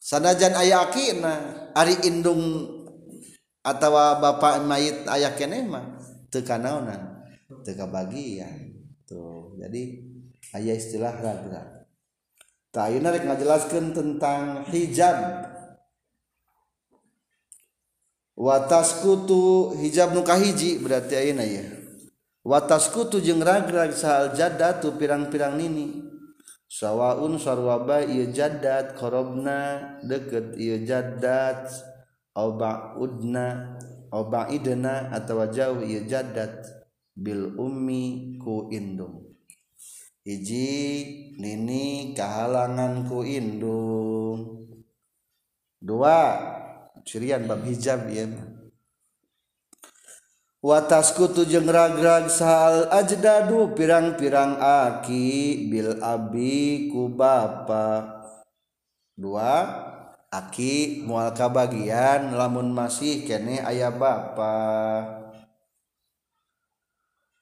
Speaker 1: sanajan aya akina ari indung atawa bapak mayit aya keneh mah teu kanaonan teu kabagia tuh jadi aya istilah ragra tak ayeuna rek ngajelaskeun tentang hijab. Wataskutu hijab nu kahiji berarti ayeuna ya wataskutu jeung ragrag sahal jaddatu pirang-pirang nini. Sawaun sarwaba ieu jaddat korobna deket ieu jaddat au ba'udna au ba'idna atawa jauh ieu jaddat. Bil ummi ku indung. Hiji nini kahalangan ku indung. Dua cirian bab hijab mah wataskutu jeung ragrag sahal ajdadu pirang-pirang aki bil abi ku bapa. Dua aki mual kabagian lamun masih kene aya bapa.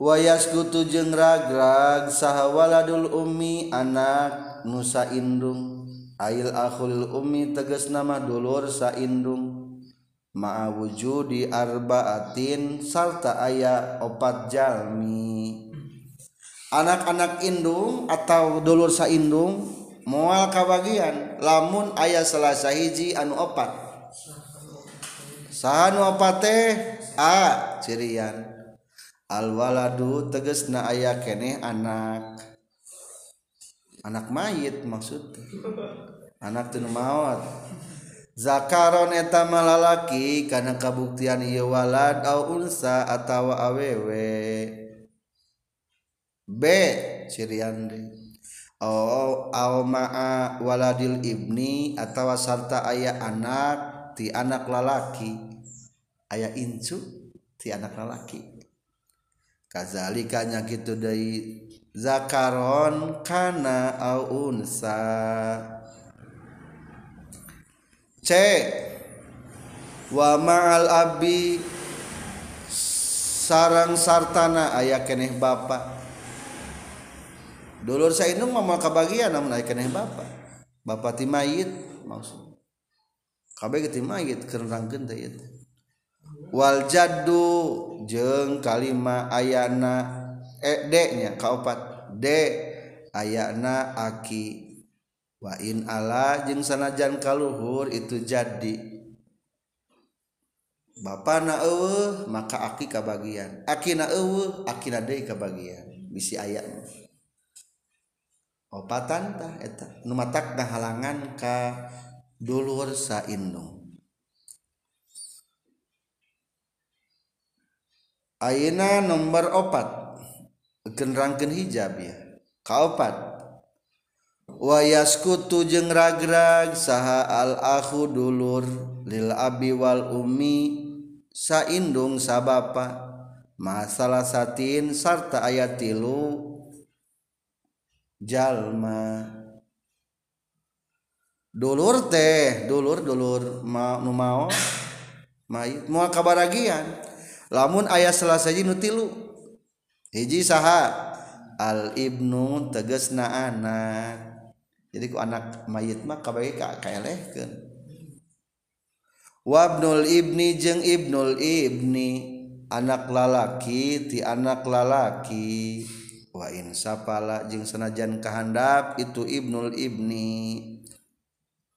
Speaker 1: Wayaskutu jeung ragrag saha waladul ummi anak nusa indung Ail akhul ummi tegas nama dulur saindung. Ma'a wujudi arbaatin sarta aya opat jalmi. Anak-anak indung atau dulur saindung mual kabagian lamun aya selasa hiji anu opat. Sahanu opat teh? A cirian. Alwaladu tegesna aya keneh anak. Anak mayit maksud. Anak teu maot. Zakaron eta malalaki karena kabuktian ieu walad au unsa atawa awewe. B cirian deui au au ma'a waladil ibni atawa sarta aya anak ti anak lalaki. Aya incu ti anak lalaki. Kazalika nya kitu deui zakaron kana au unsa. C. Wa ma'al abi sarang sartana. Ayah keneh bapak dulur saya indung mama kabagian namun ayah keneh bapak bapak timayit maksud. Kabe timayit kerangkeun teh. Wal jaddu jeung kalima ayana. eh, D nya kaopat? D ayana aki. Wa in ala jeung sanajan kaluhur itu jadi. Bapak na ewe, maka aki kabagian. Aki na ewe, aki na dei kabagian. Bisi aya opatan tah eta. Nu matak nah halangan ka dulur sa indung Ayeuna nomor opat. Genrangkeun hijab ya. Kaopat. Wayaskutu jeung ragrag saha al akhu dulur lil abi wal ummi saindung sabapa. Masalah satin sarta ayat tilu jalma. Dulur teh dulur dulur mau nu mau mau kabaragian lamun ayat selasa nu tilu hiji saha al ibnu tegesna anak. Jadi ku anak mayit mah kabagi ka kaelehkeun. Wabnul ibni jeung ibnul ibni. Anak lalaki ti anak lalaki. Wa insapala jeung sanajan kahandap itu ibnul ibni.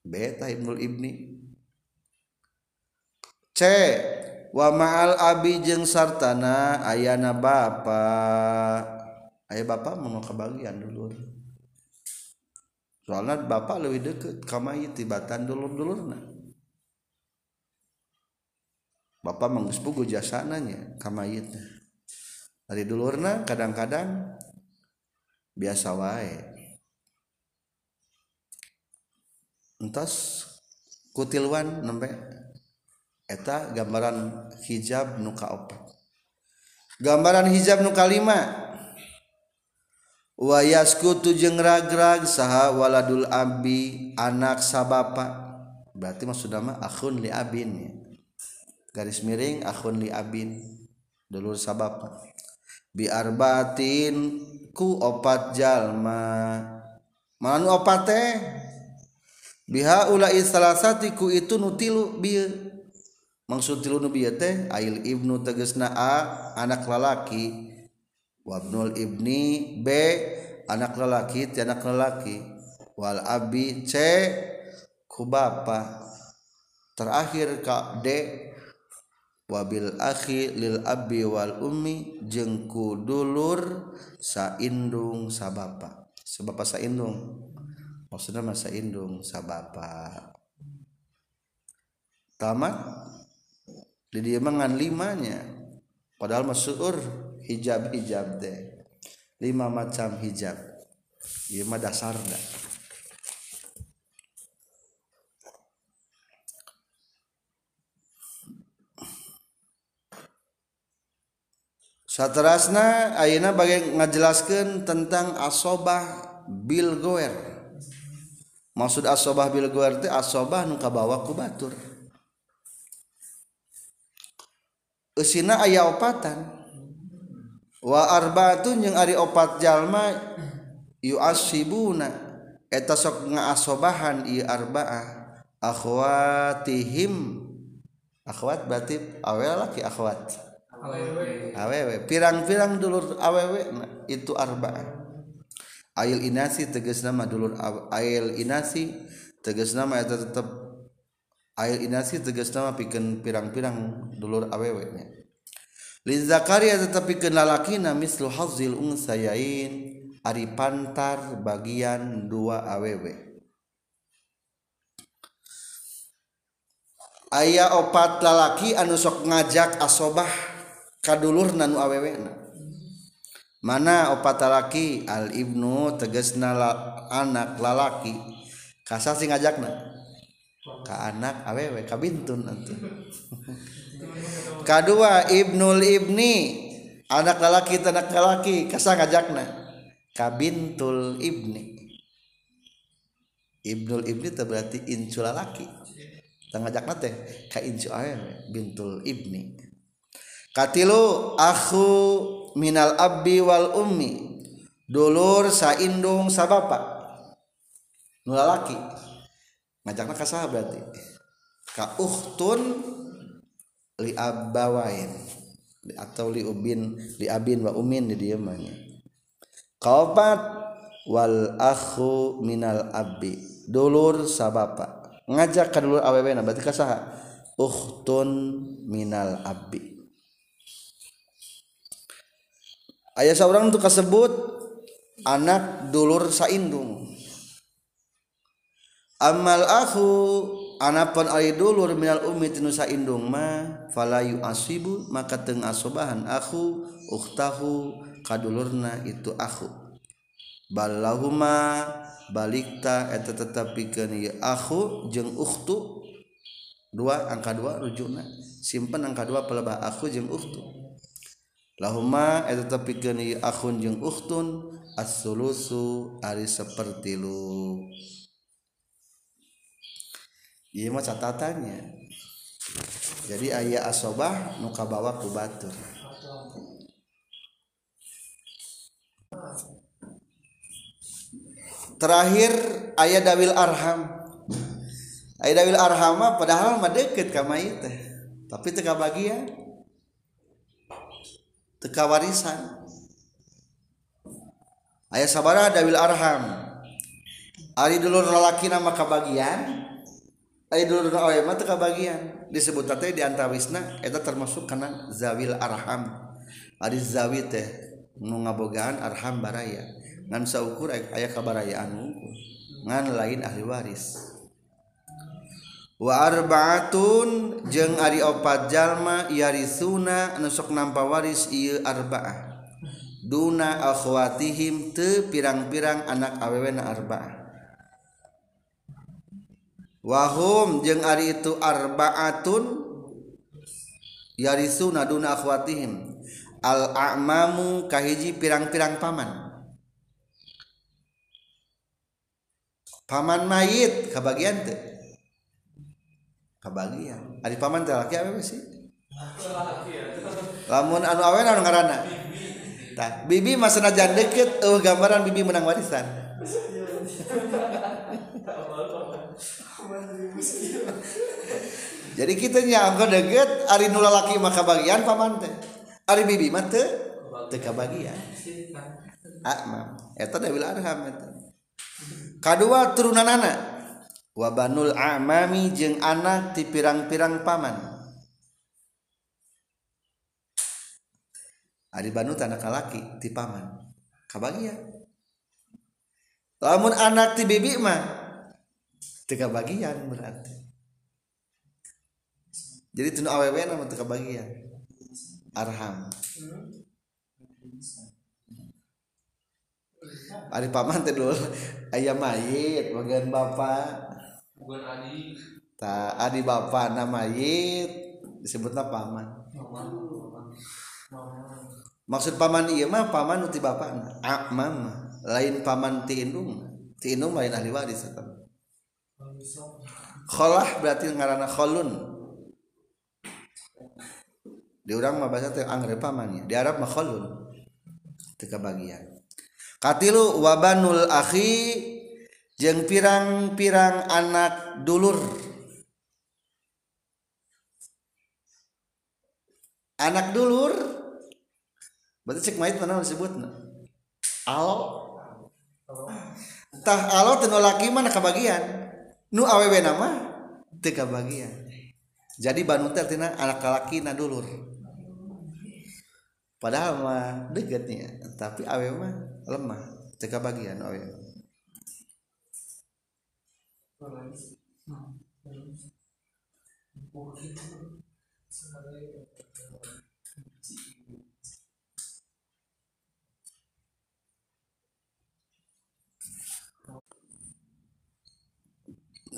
Speaker 1: Beta ibnul ibni. C. wamaal Abi jeung sartana Ayna Bapak Ayo Bapak mau kebagian dulu soalnya Bapak lebih deket kamai tibatan dulur-dulur nah Bapak menggespugu jasananya kamayitna dari dulurna kadang-kadang biasa wae. Entas kutilwan nempe eta gambaran hijab nuka opat gambaran hijab nukalima wayaskutu jeung ragrag saha waladul abi anak sabapa. Berarti maksudna mah akhun li abin ya. garis miring akhun li abin dulur sabapa. Bi arbatin ku opat jalma. Manu opat teh biha ulai salasati ku itu nutilu bieu maksud tilu nu bieu teh ail ibnu tegasna a anak lalaki. Wabnul ibni b anak lalaki ti anak lalaki. Wal abi c ku bapa. Terakhir ka d wabil akhi lil abi wal ummi jeung ku dulur saindung sabapa sabapa saindung. Maksudna masa indung sabapa tamat di dia mangan limanya padahal masur hijab hijab deh lima macam hijab ieu mah dasarna Saterasna ayeuna bagi ngajelaskeun tentang asobah bil goer. Maksud asobah bil goer teh asobah nu kabawa ku batur. Usina aya opatan. Wa arbaatun yang ari opat jalma yu asibuna eta sok ngaasobahan ieu arbaah akhwatihim. Akhwat berarti awal laki akhwat. Awewe. Pirang-pirang dulur awewe nah, itu arbaah ail inasi tegas nama dulur ail inasi tegas nama eta tetep air inasi tegas nama pikeun pirang-pirang dulur awewe nya. Lin Zakaria tetapi lalakina mislu hazil unsayain ari pantar bagian dua awewe Ayah opat lalaki anu sok ngajak asobah kadulur nanu awewe na. mana opat lalaki? Al ibnu tegesna la, anak lalaki. Kasah sing ngajakna. Ka anak awewe ka bintun atuh kadua ibnul ibni. Anak lalaki anak lalaki kasa ngajakna. Ka bintul ibni. Ibnul ibni itu berarti incu lalaki. Ngajakna teh ka incu awewe bintul ibni. Katilu akhu minal abbi wal ummi. Dulur saindung sabapa nu lalaki ngajakna ka saha berarti. Ka ukhtun li abawain atau li ubin li abin wa umin di dieu mah kaopat wal akhu minal abbi. Dulur sabapa ngajak ka dulur awewe na berarti ka saha. Ukhtun minal abbi. Ayah seorang itu kasebut anak dulur saindung amal aku anak pun ay dulur minal ummi tinu saindung ma falayu asibu maka teng asobahan aku ukhtahu kadulurna itu aku. Balahuma balikta eta tetapi keun aku jeung ukhtu. Dua angka dua rujukna. Simpen angka dua pelebah aku jeung ukhtun lahuma eta tepikeun ieu akhun jeung ukhtun. As-sulusu ari seperti lu ieu mah catatannya. Jadi ayah asobah nu kabawa ku batur. Terakhir ayah dawil arham. Ayah dawil arham padahal mah deket ka mayit teh. Tapi teka bagian. Teka warisan. Ayah sabara dawil arham. Ari dulur lalaki nama kabagian Ayo dulu oh, mah teka bagian disebut teh di antawisna eta termasuk kana zawil arham. Ari zawi teh nu ngabogaan arham baraya. Ngan saukur aya kabarayaan wungkul ngan lain ahli waris. Wa arbaatun jeung ari opat jalma yarisuna anu sok nampa waris ieu arbaah. Duna akhwatihim teu pirang-pirang anak awewe na arbaah. Wahum jeung ari itu arbaatun yarisuna duna akhwatihim. Al a'mamu kahiji pirang-pirang paman. Paman mayit kebagian teh. Kebagian ari paman teh laki apa sih? Lamun anu awen anu ngaranna? Tah bibi mah senajan deket eueuh gambaran bibi menang warisan jadi kitanya angka deget Ari nula laki maka bagian paman teh. Ari bibi mah teu teu kabagian. Ah, Akmam eta da wil arham eta. Kadua turunanana. Wa banul amami jeung anak ti pirang-pirang paman Ari banu tanah kalaki ti paman kabagian. Lamun anak ti bibi mah teu kabagian berarti. Jadi tunu awewe nama teu kabagian arham. Ari paman teh dulu. Ayam mayit bagian bapak
Speaker 2: bukan adi.
Speaker 1: Tak adi bapak nama mayit. Disebutnya paman. Maksud paman iya mah paman nu ti bapak akmam mah. lain paman ti indung. Ti indung lain ahli waris eta kholah berarti ngaranna kholun di urang mah bahasa teh angre pamannya di Arab mah kholun teu bagian katilu wabanul akhi jeung pirang-pirang anak dulur. Anak dulur berarti cek mait mana disebutna? Alo tah alo teu nu laki mana kabagian nu awewe nama teka bagian jadi Banu artinya anak-laki na dulur. Padahal mah deketnya tapi awewe mah lemah. Teka bagian awewe.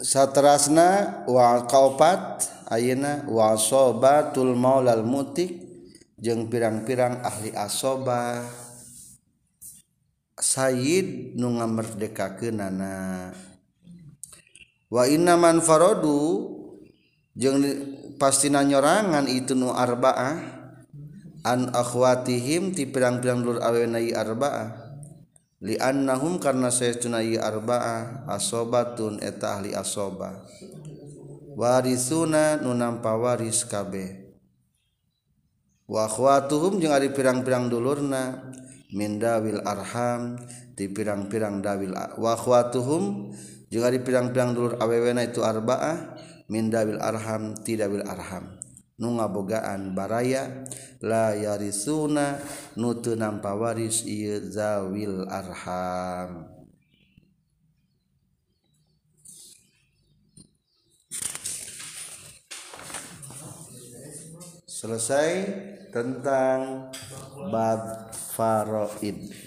Speaker 1: saterasna wa kaupat ayeuna wa sobatul maulal mutik jeung pirang-pirang ahli asoba. Said nu ngamerdekakeunana. Wa inna man faradu jeung pastina nyorangan itu nu arbaah an akhwatihim ti pirang-pirang dulur aweuna arbaah liannahum karena saya ieu arba'ah asobatun eta ahli asoba. Warisuna nu nampa waris kabeh. Wa akhwatuhum jeung ari pirang-pirang dulurna min dawil arham di pirang-pirang dawil wa akhwatuhum jeung ari pirang-pirang dulur awewena itu arba'ah min dawil arham ti dawil arham. Nu ngabogaan baraya la yarisuna nu teu nampa waris ieu zawil arham. Selesai tentang bab faraid